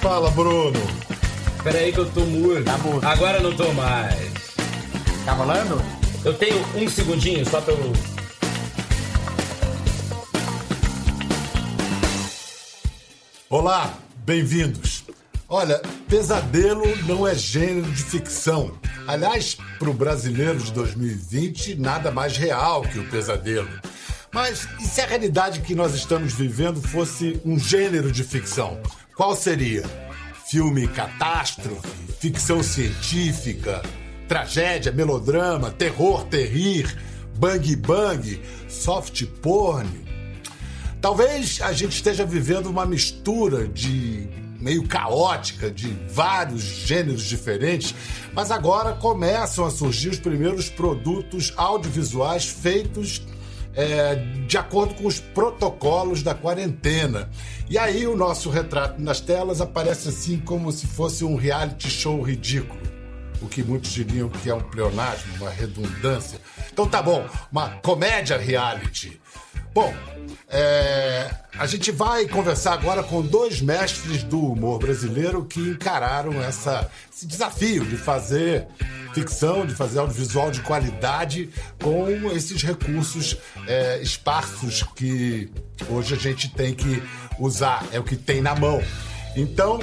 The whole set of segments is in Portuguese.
Fala, Bruno. Peraí que eu tô mudo. Tá mudo. Agora não tô mais. Tá rolando? Eu tenho um segundinho só pra eu. Olá, bem-vindos. Olha, pesadelo não é gênero de ficção. Aliás, para o brasileiro de 2020, nada mais real que o pesadelo. Mas e se a realidade que nós estamos vivendo fosse um gênero de ficção? Qual seria? Filme catástrofe, ficção científica, tragédia, melodrama, terror, terrir, bang bang, soft porn, Talvez a gente esteja vivendo uma mistura de meio caótica de vários gêneros diferentes, mas agora começam a surgir os primeiros produtos audiovisuais feitos é, de acordo com os protocolos da quarentena. E aí o nosso retrato nas telas aparece assim como se fosse um reality show ridículo. O que muitos diriam que é um pleonasmo, uma redundância. Então tá bom, uma comédia reality. Bom, é, a gente vai conversar agora com dois mestres do humor brasileiro que encararam essa, esse desafio de fazer ficção, de fazer audiovisual de qualidade com esses recursos é, esparsos que hoje a gente tem que usar, é o que tem na mão. Então,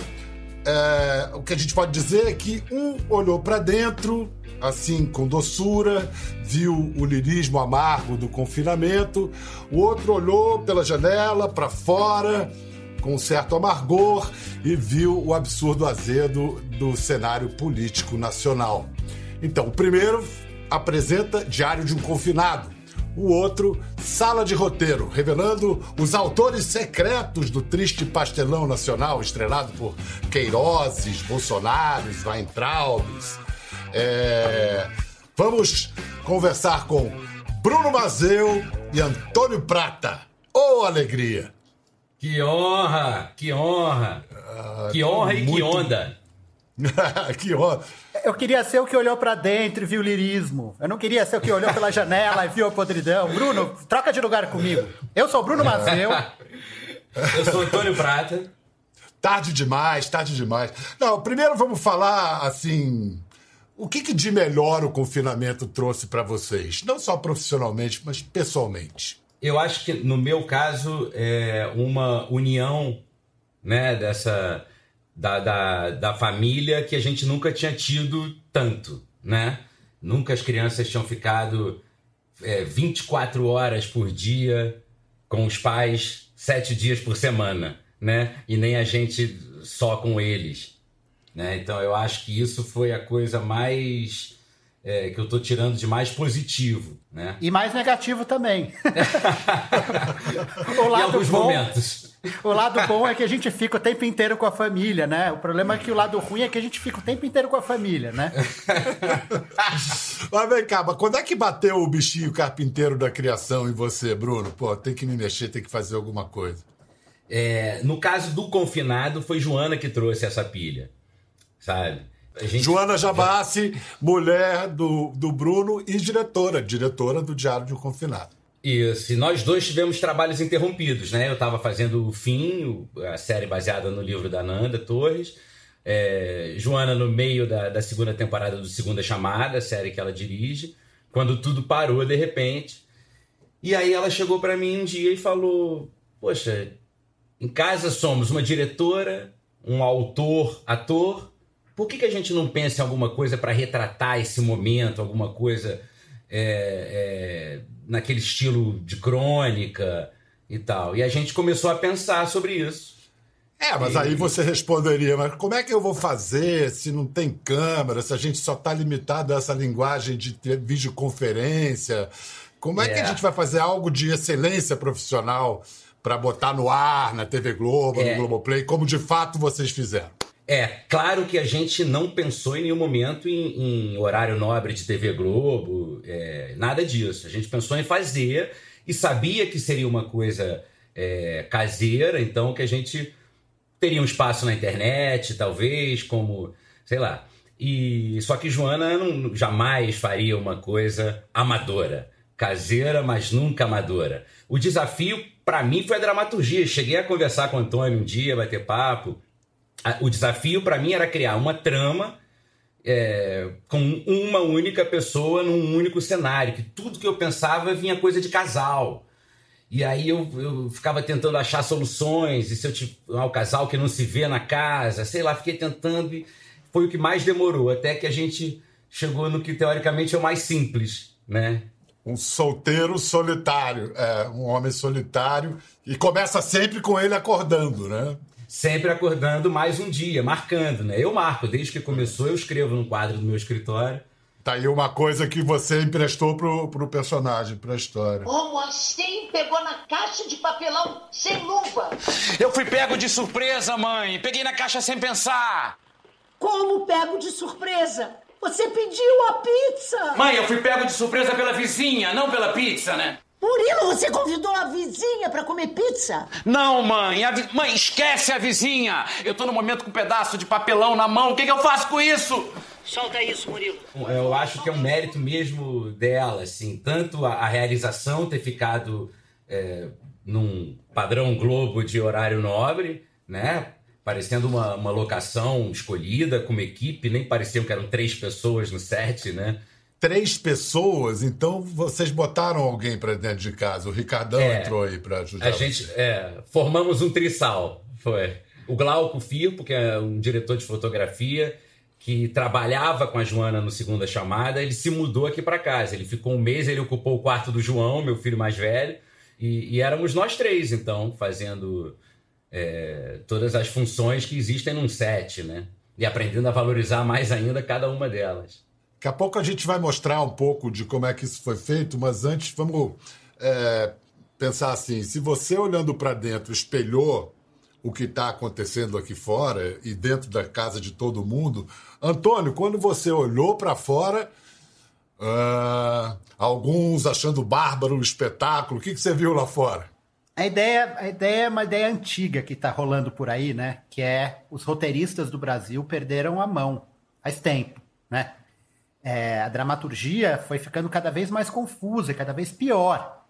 é, o que a gente pode dizer é que um olhou para dentro, assim, com doçura, viu o lirismo amargo do confinamento, o outro olhou pela janela para fora, com um certo amargor, e viu o absurdo azedo do cenário político nacional. Então, o primeiro apresenta Diário de um Confinado, o outro, Sala de Roteiro, revelando os autores secretos do triste pastelão nacional, estrelado por Queirozes, Bolsonaros, Weintraubes. É... Vamos conversar com Bruno Mazeu e Antônio Prata. Ô, oh, alegria! Que honra! Que honra! Ah, que honra e que muito- onda! que honra! Eu queria ser o que olhou pra dentro e viu o lirismo. Eu não queria ser o que olhou pela janela e viu a podridão. Bruno, troca de lugar comigo. Eu sou o Bruno Mazeu. Eu sou Antônio Prata. Tarde demais, tarde demais. Não, primeiro vamos falar assim. O que, que de melhor o confinamento trouxe para vocês? Não só profissionalmente, mas pessoalmente. Eu acho que no meu caso é uma união, né, dessa da, da, da família que a gente nunca tinha tido tanto, né? Nunca as crianças tinham ficado é, 24 horas por dia com os pais, sete dias por semana, né? E nem a gente só com eles, né? Então eu acho que isso foi a coisa mais é, que eu tô tirando de mais positivo, né? E mais negativo também. o Em lado alguns bom, momentos. o lado bom é que a gente fica o tempo inteiro com a família, né? O problema é que o lado ruim é que a gente fica o tempo inteiro com a família, né? Mas vem cá, mas quando é que bateu o bichinho carpinteiro da criação em você, Bruno? Pô, tem que me mexer, tem que fazer alguma coisa. É, no caso do confinado, foi Joana que trouxe essa pilha, sabe? Gente- Joana Jabassi, mulher do, do Bruno e diretora, diretora do Diário de um Confinado. Isso, e nós dois tivemos trabalhos interrompidos, né? Eu estava fazendo o Fim, a série baseada no livro da Nanda Torres. É, Joana no meio da, da segunda temporada do Segunda Chamada, a série que ela dirige, quando tudo parou de repente. E aí ela chegou para mim um dia e falou: Poxa, em casa somos uma diretora, um autor, ator. Por que, que a gente não pensa em alguma coisa para retratar esse momento, alguma coisa é, é, naquele estilo de crônica e tal? E a gente começou a pensar sobre isso. É, mas aí você responderia, mas como é que eu vou fazer se não tem câmera, se a gente só está limitado a essa linguagem de videoconferência? Como é, que a É. gente vai fazer algo de excelência profissional para botar no ar, na TV Globo, É. no Globoplay, como de fato vocês fizeram? É, claro que a gente não pensou em nenhum momento em, em horário nobre de TV Globo, é, nada disso. A gente pensou em fazer e sabia que seria uma coisa é, caseira, então que a gente teria um espaço na internet, talvez, como, sei lá. E só que Joana não, jamais faria uma coisa amadora, caseira, mas nunca amadora. O desafio para mim foi a dramaturgia. Cheguei a conversar com o Antônio um dia, bater papo. O desafio para mim era criar uma trama é, com uma única pessoa num único cenário, que tudo que eu pensava vinha coisa de casal. E aí eu, eu ficava tentando achar soluções, e se eu tipo, ah, o casal que não se vê na casa, sei lá, fiquei tentando e foi o que mais demorou, até que a gente chegou no que teoricamente é o mais simples, né? Um solteiro solitário, é, um homem solitário, e começa sempre com ele acordando, né? Sempre acordando mais um dia, marcando, né? Eu marco, desde que começou, eu escrevo no quadro do meu escritório. Tá aí uma coisa que você emprestou pro, pro personagem, pra história. Como assim pegou na caixa de papelão sem luva? Eu fui pego de surpresa, mãe. Peguei na caixa sem pensar. Como pego de surpresa? Você pediu a pizza! Mãe, eu fui pego de surpresa pela vizinha, não pela pizza, né? Murilo, você convidou a vizinha para comer pizza? Não, mãe. Vi... Mãe, esquece a vizinha. Eu tô no momento com um pedaço de papelão na mão. O que, que eu faço com isso? Solta isso, Murilo. Eu acho que é um mérito mesmo dela, assim. Tanto a, a realização ter ficado é, num padrão Globo de horário nobre, né? Parecendo uma, uma locação escolhida, com uma equipe. Nem pareciam que eram três pessoas no set, né? Três pessoas, então vocês botaram alguém para dentro de casa. O Ricardão é, entrou aí para ajudar. A gente é, formamos um trisal, foi. O Glauco Firpo, que é um diretor de fotografia que trabalhava com a Joana no Segunda Chamada, ele se mudou aqui para casa. Ele ficou um mês, ele ocupou o quarto do João, meu filho mais velho, e, e éramos nós três, então, fazendo é, todas as funções que existem num set, né? E aprendendo a valorizar mais ainda cada uma delas. Daqui a pouco a gente vai mostrar um pouco de como é que isso foi feito, mas antes vamos é, pensar assim: se você olhando para dentro espelhou o que está acontecendo aqui fora e dentro da casa de todo mundo, Antônio, quando você olhou para fora, uh, alguns achando bárbaro o espetáculo, o que, que você viu lá fora? A ideia, a ideia é uma ideia antiga que está rolando por aí, né? Que é os roteiristas do Brasil perderam a mão faz tempo, né? É, a dramaturgia foi ficando cada vez mais confusa, cada vez pior,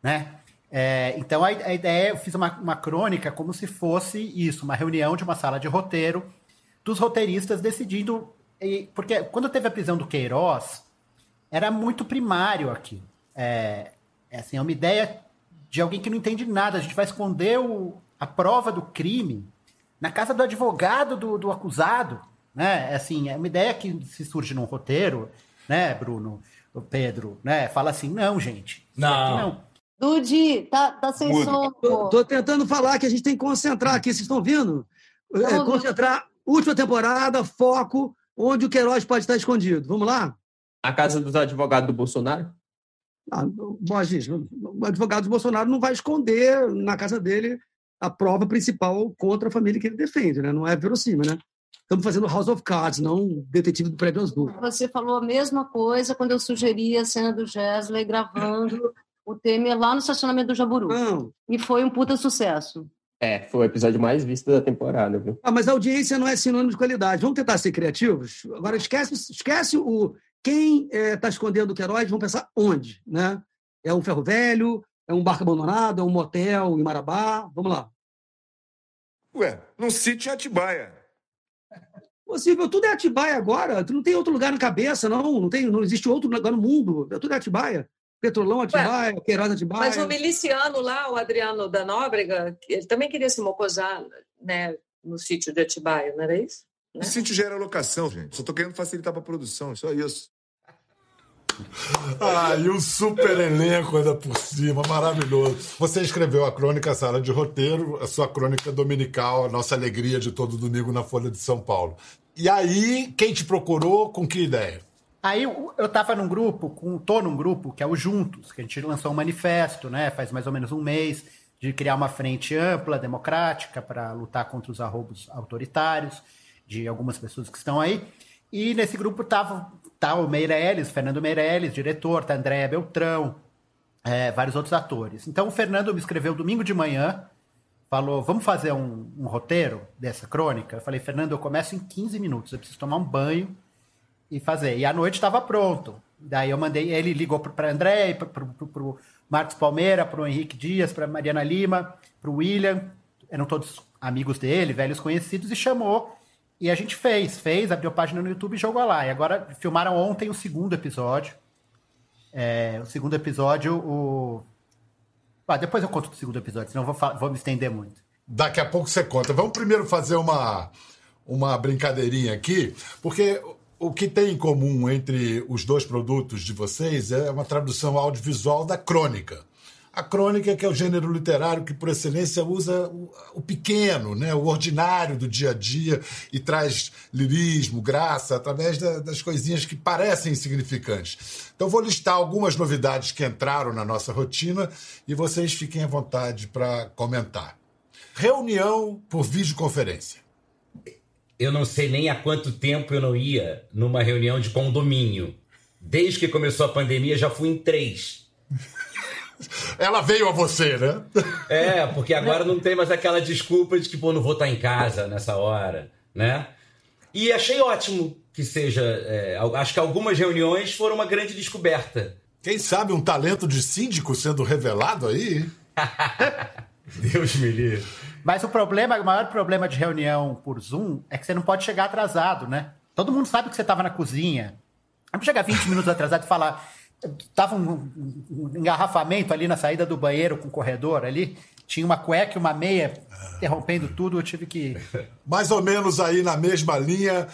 né? É, então a, a, ideia, eu fiz uma, uma crônica como se fosse isso, uma reunião de uma sala de roteiro dos roteiristas decidindo, e, porque quando teve a prisão do Queiroz, era muito primário aqui. É, é, assim, é uma ideia de alguém que não entende nada. A gente vai esconder o, a prova do crime na casa do advogado do, do acusado né? É assim, é uma ideia que se surge num roteiro, né, Bruno, Pedro, né? Fala assim, não, gente. Não. não. Dudi, tá, tá sem Mudo. som. Tô, tô, tentando falar que a gente tem que concentrar aqui, vocês estão vendo? É, concentrar, última temporada, foco, onde o Queiroz pode estar escondido. Vamos lá? A casa dos advogados do Bolsonaro? Ah, bom, gente, o advogado do Bolsonaro não vai esconder na casa dele a prova principal contra a família que ele defende, né? Não é verossímil, né? Estamos fazendo House of Cards, não Detetive do Prédio Azul. Você falou a mesma coisa quando eu sugeri a cena do Gesley gravando o Temer lá no estacionamento do Jaburu. Não. E foi um puta sucesso. É, foi o episódio mais visto da temporada, viu? Ah, mas a audiência não é sinônimo de qualidade. Vamos tentar ser criativos? Agora, esquece, esquece o quem está é, tá escondendo o Queiroz, vamos pensar onde, né? É um ferro velho, é um barco abandonado, é um motel em Marabá. Vamos lá. Ué, num sítio em Atibaia. Possível, tudo é Atibaia agora. Tu não tem outro lugar na cabeça, não. Não, tem, não existe outro lugar no mundo. Tudo é Atibaia. Petrolão Atibaia, Ué, Queiroz Atibaia. Mas o miliciano lá, o Adriano da Nóbrega, ele também queria se mocosar né, no sítio de Atibaia, não era isso? Né? O sítio gera locação, gente. Só estou querendo facilitar para a produção, só isso. Ah, e um super elenco ainda por cima, maravilhoso. Você escreveu a crônica Sala de Roteiro, a sua crônica dominical, a nossa alegria de todo domingo na Folha de São Paulo. E aí, quem te procurou, com que ideia? Aí eu tava num grupo, com, tô num grupo, que é o Juntos, que a gente lançou um manifesto, né, faz mais ou menos um mês, de criar uma frente ampla, democrática, para lutar contra os arrobos autoritários de algumas pessoas que estão aí. E nesse grupo tava tá o Meirelles, Fernando Meirelles, diretor, tá Andréa Beltrão, é, vários outros atores. Então o Fernando me escreveu domingo de manhã, falou: vamos fazer um, um, roteiro dessa crônica? Eu falei, Fernando, eu começo em 15 minutos, eu preciso tomar um banho e fazer. E à noite estava pronto. Daí eu mandei, ele ligou para André, para o Marcos Palmeira, para o Henrique Dias, para Mariana Lima, para o William, eram todos amigos dele, velhos conhecidos, e chamou. E a gente fez, fez, abriu página no YouTube e jogou lá. E agora filmaram ontem o segundo episódio. É, o segundo episódio, o. Ah, depois eu conto do segundo episódio, senão vou, vou me estender muito. Daqui a pouco você conta. Vamos primeiro fazer uma, uma brincadeirinha aqui, porque o que tem em comum entre os dois produtos de vocês é uma tradução audiovisual da crônica. A crônica, que é o gênero literário que, por excelência, usa o, pequeno, né, o ordinário do dia a dia e traz lirismo, graça, através da, das coisinhas que parecem insignificantes. Então, vou listar algumas novidades que entraram na nossa rotina e vocês fiquem à vontade para comentar. Reunião por videoconferência. Eu não sei nem há quanto tempo eu não ia numa reunião de condomínio. Desde que começou a pandemia, já fui em três. Ela veio a você, né? É, porque agora não tem mais aquela desculpa de que, pô, não vou estar em casa nessa hora, né? E achei ótimo que seja. É, acho que algumas reuniões foram uma grande descoberta. Quem sabe um talento de síndico sendo revelado aí? Deus me livre. Mas o problema, o maior problema de reunião por Zoom é que você não pode chegar atrasado, né? Todo mundo sabe que você estava na cozinha. Não chegar 20 minutos atrasado e falar, Tava um, um, engarrafamento ali na saída do banheiro com o corredor ali. Tinha uma cueca e uma meia interrompendo tudo, eu tive que. Mais ou menos aí na mesma linha,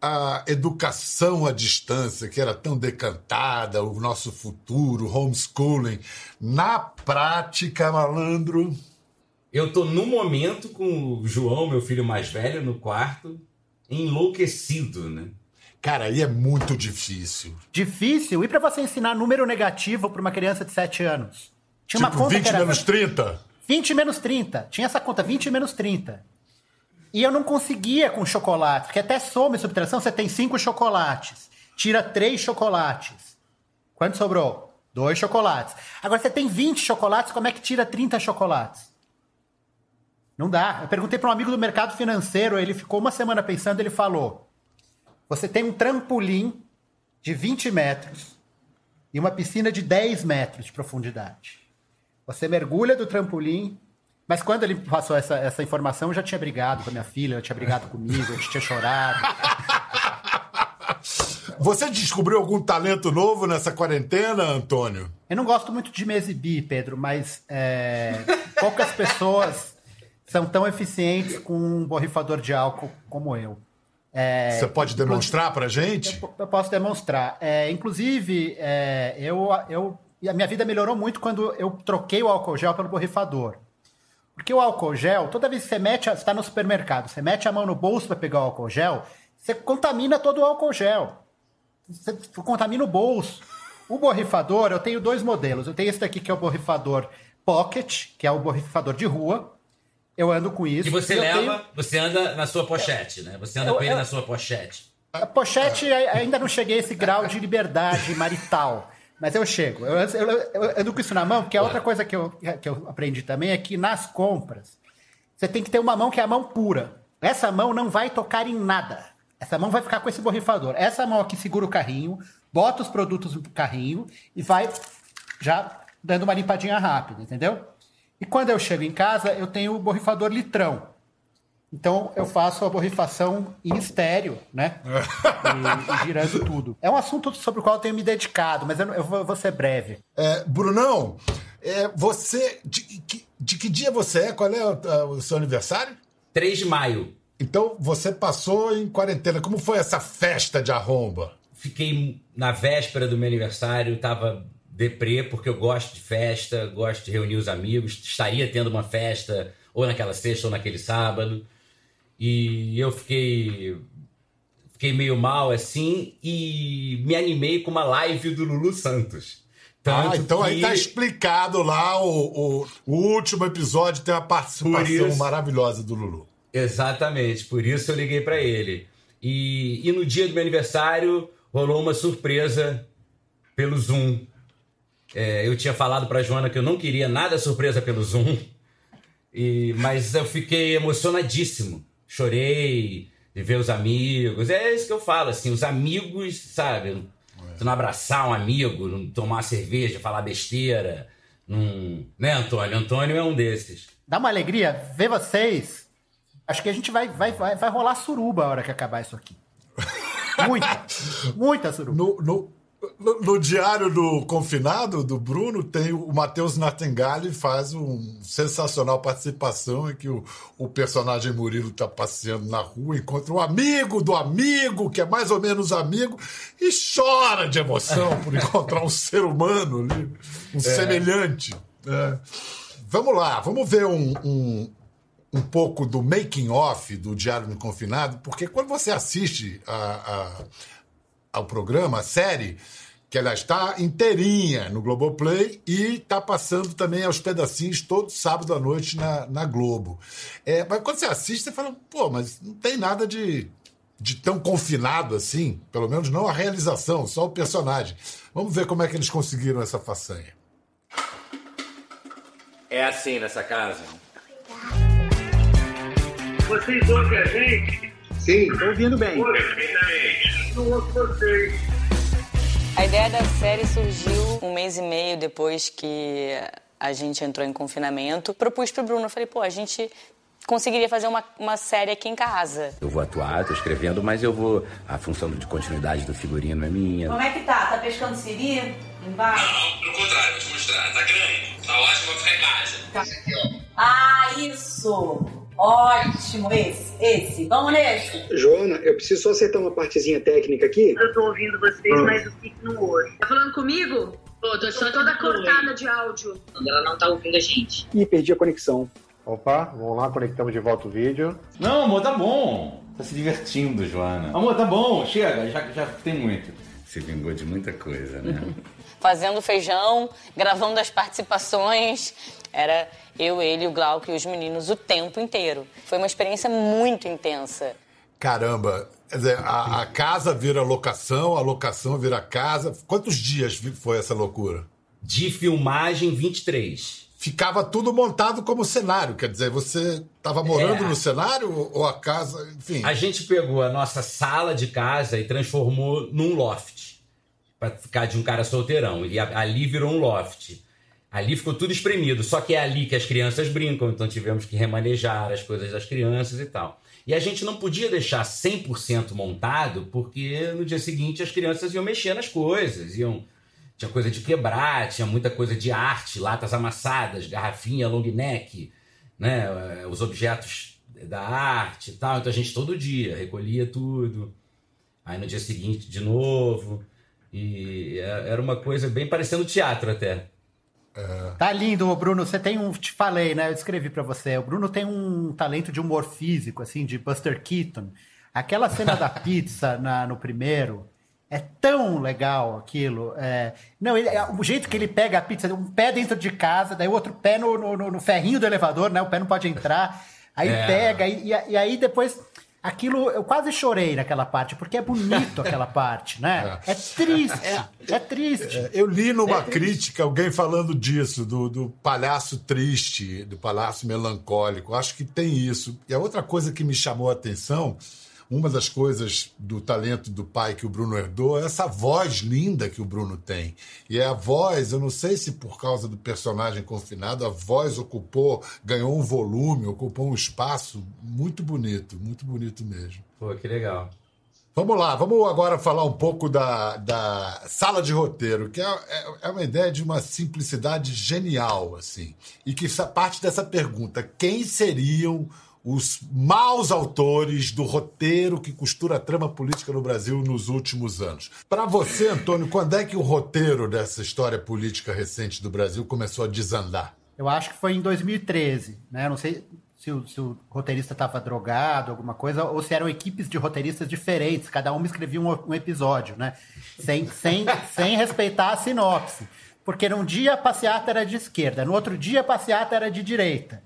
a educação à distância, que era tão decantada, o nosso futuro, homeschooling. Na prática, malandro. Eu tô no momento com o João, meu filho mais velho, no quarto, enlouquecido, né? Cara, aí é muito difícil. Difícil? E para você ensinar número negativo para uma criança de 7 anos? Tinha tipo, uma conta 20 que era... menos 30? 20 menos 30. Tinha essa conta, 20 menos 30. E eu não conseguia com chocolate, porque até soma e subtração, você tem 5 chocolates. Tira 3 chocolates. Quanto sobrou? 2 chocolates. Agora você tem 20 chocolates, como é que tira 30 chocolates? Não dá. Eu perguntei para um amigo do mercado financeiro, ele ficou uma semana pensando, ele falou: você tem um trampolim de 20 metros e uma piscina de 10 metros de profundidade. Você mergulha do trampolim, mas quando ele passou essa, essa informação, eu já tinha brigado com a minha filha, eu tinha brigado comigo, eu tinha chorado. Você descobriu algum talento novo nessa quarentena, Antônio? Eu não gosto muito de me exibir, Pedro, mas é, poucas pessoas são tão eficientes com um borrifador de álcool como eu. É, Você pode demonstrar para gente? Eu, eu, posso demonstrar. É, inclusive, é, eu, eu, a minha vida melhorou muito quando eu troquei o álcool gel pelo borrifador. Porque o álcool gel, toda vez que você mete, você está no supermercado, você mete a mão no bolso para pegar o álcool gel, você contamina todo o álcool gel. Você contamina o bolso. O borrifador, eu tenho dois modelos. Eu tenho esse daqui que é o borrifador Pocket, que é o borrifador de rua, eu ando com isso. E você leva, tenho... você anda na sua pochete, né? Você anda eu, com ele eu... na sua pochete. A pochete ainda não cheguei a esse grau de liberdade marital. Mas eu chego. Eu, eu, eu, ando com isso na mão, porque a outra coisa que eu, que eu aprendi também é que nas compras, você tem que ter uma mão que é a mão pura. Essa mão não vai tocar em nada. Essa mão vai ficar com esse borrifador. Essa mão aqui segura o carrinho, bota os produtos no carrinho e vai já dando uma limpadinha rápida, entendeu? E quando eu chego em casa, eu tenho o borrifador litrão. Então eu faço a borrifação em estéreo, né? e, e, girando tudo. É um assunto sobre o qual eu tenho me dedicado, mas eu, eu vou, vou, ser breve. É, Brunão, é, você. De, de, que dia você é? Qual é o, o seu aniversário? 3 de maio. Então você passou em quarentena. Como foi essa festa de arromba? Fiquei na véspera do meu aniversário, tava deprê, porque eu gosto de festa, gosto de reunir os amigos, estaria tendo uma festa ou naquela sexta ou naquele sábado. E eu fiquei fiquei meio mal assim e me animei com uma live do Lulu Santos. Tanto ah, então que... aí tá explicado lá o, o, o, último episódio tem uma participação isso... maravilhosa do Lulu. Exatamente, por isso eu liguei para ele. E, e no dia do meu aniversário rolou uma surpresa pelo Zoom é, eu tinha falado para Joana que eu não queria nada surpresa pelo Zoom, e, mas eu fiquei emocionadíssimo. Chorei de ver os amigos. É isso que eu falo, assim, os amigos, sabe? Tu não abraçar um amigo, não tomar cerveja, falar besteira, Num... Né, Antônio? Antônio é um desses. Dá uma alegria ver vocês. Acho que a gente vai, vai, vai, vai rolar suruba a hora que acabar isso aqui. Muita. muita suruba. No, no, no, no, diário do confinado, do Bruno, tem o Matheus Nartengali faz uma sensacional participação em que o, o personagem Murilo está passeando na rua, encontra um amigo do amigo, que é mais ou menos amigo, e chora de emoção por encontrar um ser humano ali, um é. semelhante. É. Vamos lá, vamos ver um, um, um pouco do making off do Diário do Confinado, porque quando você assiste a, a, ao programa, a série, que ela está inteirinha no Globoplay e está passando também aos pedacinhos todo sábado à noite na, na Globo. É, mas quando você assiste, você fala, pô, mas não tem nada de, de tão confinado assim, pelo menos não a realização, só o personagem. Vamos ver como é que eles conseguiram essa façanha. É assim nessa casa. Vocês ouvem a gente? Sim, estou ouvindo bem. Perfeitamente. Não ouço vocês. A ideia da série surgiu um mês e meio depois que a gente entrou em confinamento. Propus pro Bruno, falei, pô, a gente conseguiria fazer uma, uma série aqui em casa. Eu vou atuar, tô escrevendo, mas eu vou. A função de continuidade do figurino é minha. Como é que tá? Tá pescando siri? Embaixo? Não, pelo contrário, vou te mostrar. Tá grande. Tá ótimo, pra ficar em casa. Tá. Esse aqui, ó. Ah, isso! Ótimo, esse, esse. Vamos nesse. Joana, eu preciso só acertar uma partezinha técnica aqui. Eu tô ouvindo vocês, hum. mas o Fique não ouve. Tá falando comigo? Pô, tô, tô toda cortada de áudio. Ela não tá ouvindo a gente. Ih, perdi a conexão. Opa, vamos lá, conectamos de volta o vídeo. Não, amor, tá bom. Tá se divertindo, Joana. Amor, tá bom, chega, já, já tem muito. Se vingou de muita coisa, né? Fazendo feijão, gravando as participações. Era eu, ele, o Glauco e os meninos o tempo inteiro. Foi uma experiência muito intensa. Caramba, quer dizer, a, a casa vira locação, a locação vira casa. Quantos dias foi essa loucura? De filmagem, 23 ficava tudo montado como cenário. Quer dizer, você estava morando é. no cenário ou a casa, enfim. A gente pegou a nossa sala de casa e transformou num loft para ficar de um cara solteirão. E ali virou um loft. Ali ficou tudo espremido, só que é ali que as crianças brincam, então tivemos que remanejar as coisas das crianças e tal. E a gente não podia deixar 100% montado, porque no dia seguinte as crianças iam mexer nas coisas, iam tinha coisa de quebrar, tinha muita coisa de arte, latas amassadas, garrafinha long neck, né, os objetos da arte e tal. Então a gente todo dia recolhia tudo. Aí no dia seguinte de novo. E é, era uma coisa bem parecendo teatro até. É. Tá lindo, Bruno. Você tem um. Te falei, né? Eu escrevi para você. O Bruno tem um talento de humor físico, assim, de Buster Keaton. Aquela cena da pizza na, no primeiro é tão legal aquilo. É... Não, ele, é, o jeito que ele pega a pizza, um pé dentro de casa, daí o outro pé no, no, no ferrinho do elevador, né? O pé não pode entrar. Aí é. pega, e, e aí depois aquilo eu quase chorei naquela parte, porque é bonito aquela parte, né? É, é triste, é, é triste. É, eu li numa é crítica alguém falando disso, do, do palhaço triste, do palhaço melancólico. Acho que tem isso. E a outra coisa que me chamou a atenção uma das coisas do talento do pai que o Bruno herdou é essa voz linda que o Bruno tem. E é a voz, eu não sei se por causa do personagem confinado, a voz ocupou, ganhou um volume, ocupou um espaço muito bonito, muito bonito mesmo. Pô, que legal. Vamos lá, vamos agora falar um pouco da, da sala de roteiro, que é, é, é uma ideia de uma simplicidade genial, assim. E que parte dessa pergunta: quem seriam os maus autores do roteiro que costura a trama política no Brasil nos últimos anos. Para você, Antônio, quando é que o roteiro dessa história política recente do Brasil começou a desandar? Eu acho que foi em 2013, né? não sei se o, se o roteirista estava drogado, alguma coisa, ou se eram equipes de roteiristas diferentes, cada um escrevia um, um episódio, né? Sem, sem, sem respeitar a sinopse. Porque num dia a passeata era de esquerda, no outro dia a passeata era de direita.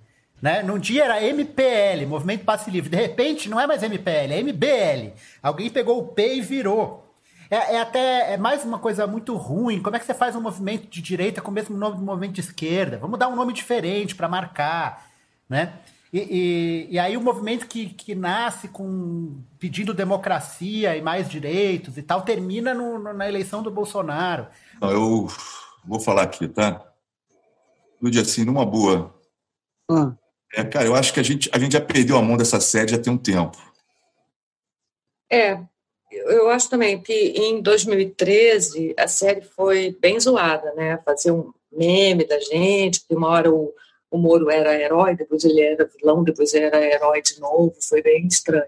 Né? Num dia era MPL, Movimento Passe Livre. De repente, não é mais MPL, é MBL. Alguém pegou o P e virou. É, é, até é mais uma coisa muito ruim. Como é que você faz um movimento de direita com o mesmo nome do movimento de esquerda? Vamos dar um nome diferente para marcar, né? E, e, e, aí o movimento que, que nasce com pedindo democracia e mais direitos e tal termina no, no, na eleição do Bolsonaro. Eu vou falar aqui, tá? Lúdia, assim, numa boa. Ah. É, cara, eu acho que a gente, a gente já perdeu a mão dessa série já tem um tempo. É, eu acho também que em 2013 a série foi bem zoada, né? Fazer um meme da gente, que uma hora o, o Moro era herói, depois ele era vilão, depois era herói de novo, foi bem estranho.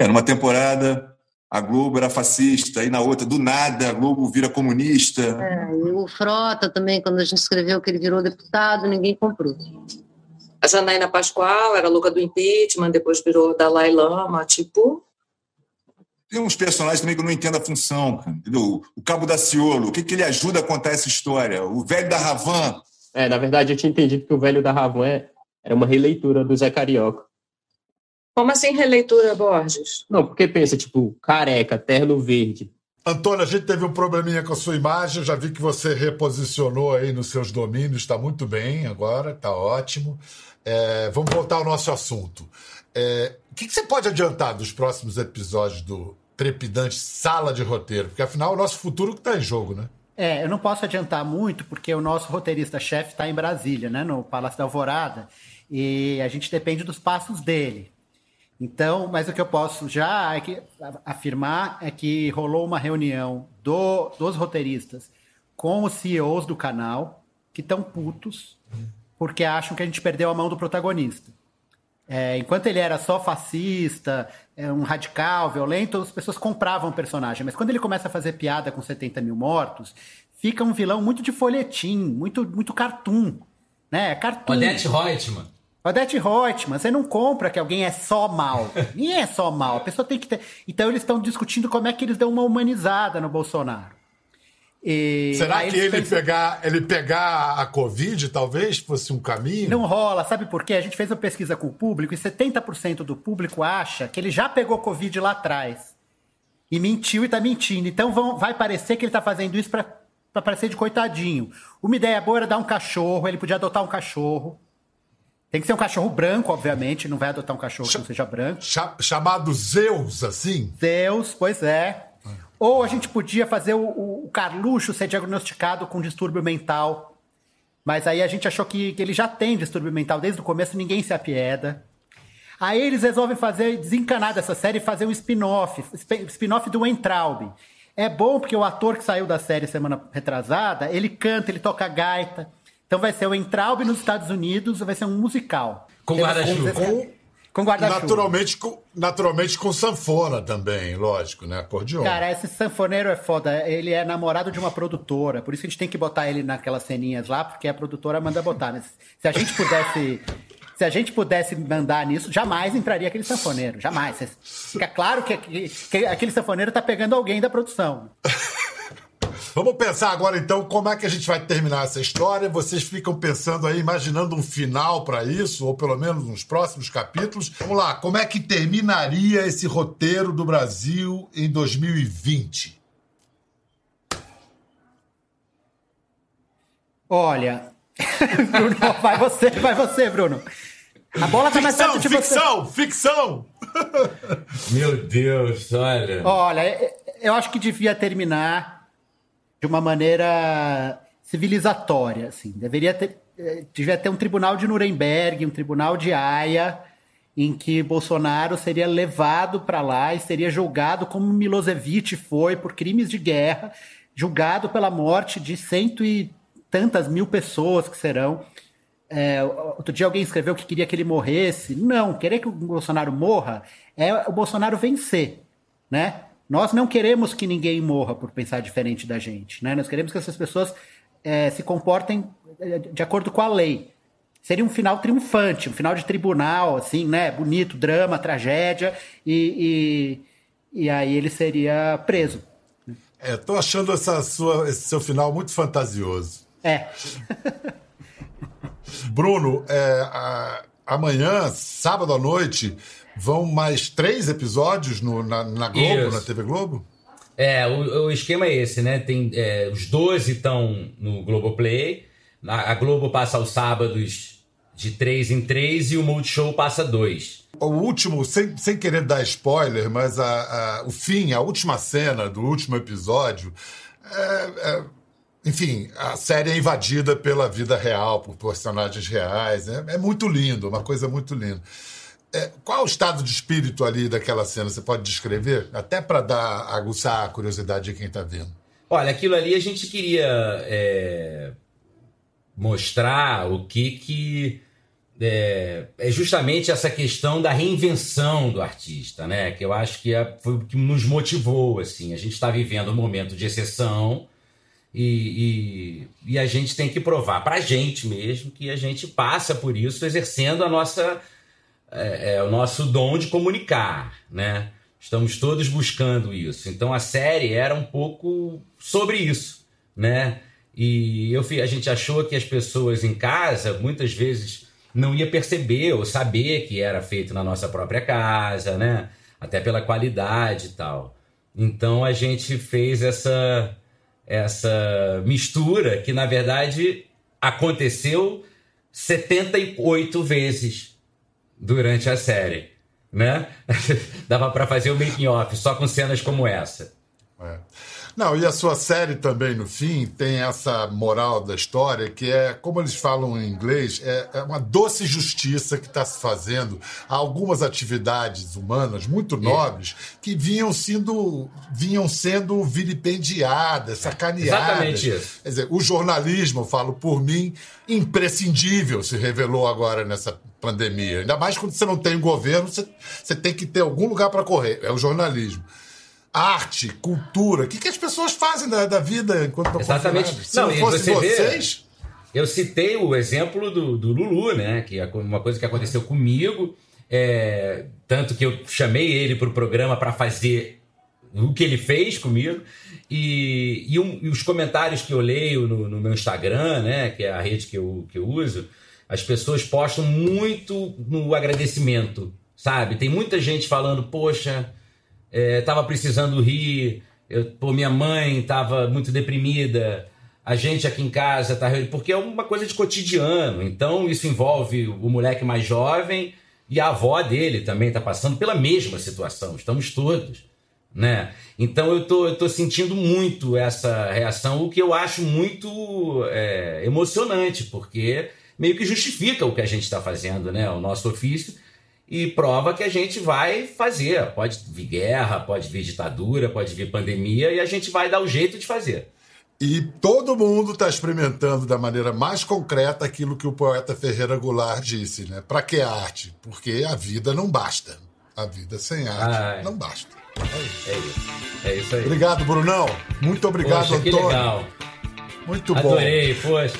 É, numa temporada a Globo era fascista, e na outra, do nada, a Globo vira comunista. É, e o Frota também, quando a gente escreveu que ele virou deputado, ninguém comprou. A Janaína Pascoal era louca do impeachment, depois virou Dalai Lama, tipo, Tem uns personagens também que eu não entendo a função, cara, entendeu? O Cabo da Ciolo, o que, que ele ajuda a contar essa história? O velho da Ravan. É, na verdade, eu tinha entendido que o velho da Ravan é- era uma releitura do Zé Carioca. como assim releitura, Borges? Não, porque pensa, tipo, careca, terno verde. Antônio, a gente teve um probleminha com a sua imagem. Eu já vi que você reposicionou aí nos seus domínios. Está muito bem agora, está ótimo. É, vamos voltar ao nosso assunto. É, o que, que você pode adiantar dos próximos episódios do trepidante Sala de Roteiro? Porque afinal é o nosso futuro que está em jogo, né? É, eu não posso adiantar muito, porque o nosso roteirista-chefe está em Brasília, né, no Palácio da Alvorada, e a gente depende dos passos dele. Então, mas o que eu posso já é que, afirmar é que rolou uma reunião do, dos roteiristas com os CEOs do canal, que estão putos, porque acham que a gente perdeu a mão do protagonista. É, enquanto ele era só fascista, é, um radical, violento, as pessoas compravam o personagem. Mas quando ele começa a fazer piada com 70 mil mortos, fica um vilão muito de folhetim, muito, muito cartoon. Né? Cartoon. Odete Reutemann. Odete Reutemann, você não compra que alguém é só mal. Ninguém é só mal. A pessoa tem que ter. Então eles estão discutindo como é que eles dão uma humanizada no Bolsonaro. E Será que ele pensam- pegar, ele pegar a Covid talvez fosse um caminho? Não rola, sabe por quê? A gente fez uma pesquisa com o público e 70% do público acha que ele já pegou Covid lá atrás. E mentiu e tá mentindo. Então vão- vai parecer que ele tá fazendo isso pra, pra parecer de coitadinho. Uma ideia boa era dar um cachorro, ele podia adotar um cachorro. Tem que ser um cachorro branco, obviamente, não vai adotar um cachorro que não seja branco. Cha- chamado Zeus, assim? Zeus, pois é. Ou a gente podia fazer o, o- Carluxo ser diagnosticado com distúrbio mental. Mas aí a gente achou que, que ele já tem distúrbio mental desde o começo, ninguém se apieda. Aí eles resolvem fazer, desencanar dessa série e fazer um spin-off, sp- spin-off do Entraub. É bom porque o ator que saiu da série semana retrasada, ele canta, ele toca gaita. Então vai ser o Entraub nos Estados Unidos, vai ser um musical. Com guarda-chuva. Com, com guarda-chuva. Naturalmente com, naturalmente com sanfona também, lógico, né? Acordeon. Cara, esse sanfoneiro é foda. Ele é namorado de uma produtora. Por isso que a gente tem que botar ele naquelas ceninhas lá, porque a produtora manda botar. Mas se a gente pudesse. Se a gente pudesse mandar nisso, jamais entraria aquele sanfoneiro. Jamais. Fica claro que, que- que aquele sanfoneiro tá pegando alguém da produção. Vamos pensar agora então como é que a gente vai terminar essa história. Vocês ficam pensando aí, imaginando um final para isso, ou pelo menos nos próximos capítulos. Vamos lá, como é que terminaria esse roteiro do Brasil em 2020? Olha. Bruno, vai você, vai você, Bruno. A bola tá mais Ficção, perto de você. ficção, ficção! Meu Deus, olha. Olha, é- eu acho que devia terminar de uma maneira civilizatória, assim. Deveria ter, eh, devia ter um tribunal de Nuremberg, um tribunal de Haia, em que Bolsonaro seria levado para lá e seria julgado como Milosevic foi por crimes de guerra, julgado pela morte de cento e tantas mil pessoas que serão. É, outro dia alguém escreveu que queria que ele morresse. Não, querer que o Bolsonaro morra é o Bolsonaro vencer, né? Nós não queremos que ninguém morra por pensar diferente da gente, né? Nós queremos que essas pessoas é, se comportem é, de acordo com a lei. Seria um final triunfante, um final de tribunal, assim, né? Bonito, drama, tragédia, e, e, e aí ele seria preso. É, tô achando essa sua, esse seu final muito fantasioso. É. Bruno, é, a- amanhã, sábado à noite, vão mais três episódios no- na, na Globo, Isso. na TV Globo? É, o, o esquema é esse, né? Tem, é, os 12 estão no Globoplay. A, a Globo passa aos sábados de 3 em 3 e o Multishow passa dois. O último, sem, sem querer dar spoiler, mas a, a- o fim, a última cena do último episódio, é, é- enfim, a série é invadida pela vida real, por personagens reais. É, é muito lindo, uma coisa muito linda. É, qual o estado de espírito ali daquela cena? Você pode descrever? Até para dar aguçar a curiosidade de quem está vendo. Olha, aquilo ali a gente queria é, mostrar o que que é, é, justamente essa questão da reinvenção do artista, né? Que eu acho que é, foi o que nos motivou, assim. A gente está vivendo um momento de exceção e, e, e a gente tem que provar para a gente mesmo que a gente passa por isso exercendo a nossa, é, é, o nosso dom de comunicar, né? Estamos todos buscando isso. Então a série era um pouco sobre isso, né? E eu, a gente achou que as pessoas em casa muitas vezes não ia perceber ou saber que era feito na nossa própria casa, né? Até pela qualidade e tal. Então a gente fez essa essa mistura que na verdade aconteceu 78 vezes durante a série, né? Dava para fazer o making off só com cenas como essa. É. Não, e a sua série também, no fim, tem essa moral da história que é, como eles falam em inglês, é, é uma doce justiça que está se fazendo a algumas atividades humanas muito nobres que vinham sendo, vinham sendo vilipendiadas, sacaneadas. Exatamente isso. Quer dizer, o jornalismo, eu falo por mim, imprescindível se revelou agora nessa pandemia. Ainda mais quando você não tem governo, você, você tem que ter algum lugar para correr. É o jornalismo arte, cultura. O que, que as pessoas fazem da, da vida enquanto estão Exatamente. Se não, não fosse vocês. Vê, eu citei o exemplo do, do Lulu, né? Que é uma coisa que aconteceu comigo. É, tanto que eu chamei ele para o programa para fazer o que ele fez comigo. E, e, um, e, os comentários que eu leio no, no, meu Instagram, né? Que é a rede que eu, que eu uso, as pessoas postam muito no agradecimento, sabe? Tem muita gente falando, poxa estava é, precisando rir, eu, pô, minha mãe estava muito deprimida, a gente aqui em casa tá porque é uma coisa de cotidiano. Então isso envolve o moleque mais jovem e a avó dele também está passando pela mesma situação. Estamos todos, né? Então eu tô, eu tô sentindo muito essa reação, o que eu acho muito é, emocionante, porque meio que justifica o que a gente está fazendo, né? O nosso ofício e prova que a gente vai fazer. Pode vir guerra, pode vir ditadura, pode vir pandemia e a gente vai dar o jeito de fazer. E todo mundo está experimentando da maneira mais concreta aquilo que o poeta Ferreira Goulart disse, né? Para que arte? Porque a vida não basta. A vida sem arte Ai. não basta. É isso. É isso aí. Obrigado, Brunão. Muito obrigado, Poxa, Antônio. Muito bom. Adorei, poxa.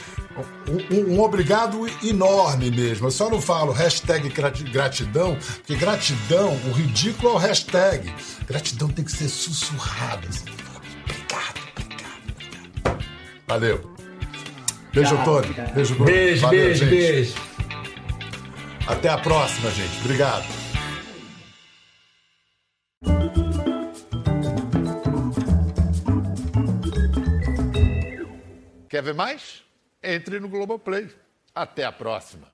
Um, um, obrigado enorme mesmo. Eu só não falo hashtag gratidão, porque gratidão, o ridículo é o hashtag. Gratidão tem que ser sussurrada. Assim. Obrigado, obrigado, obrigado. Valeu. Beijo, Antônio. Beijo, Bruno. Beijo, Valeu, beijo, gente. beijo. Até a próxima, gente. Obrigado. Quer ver mais? Entre no Globoplay. Até a próxima.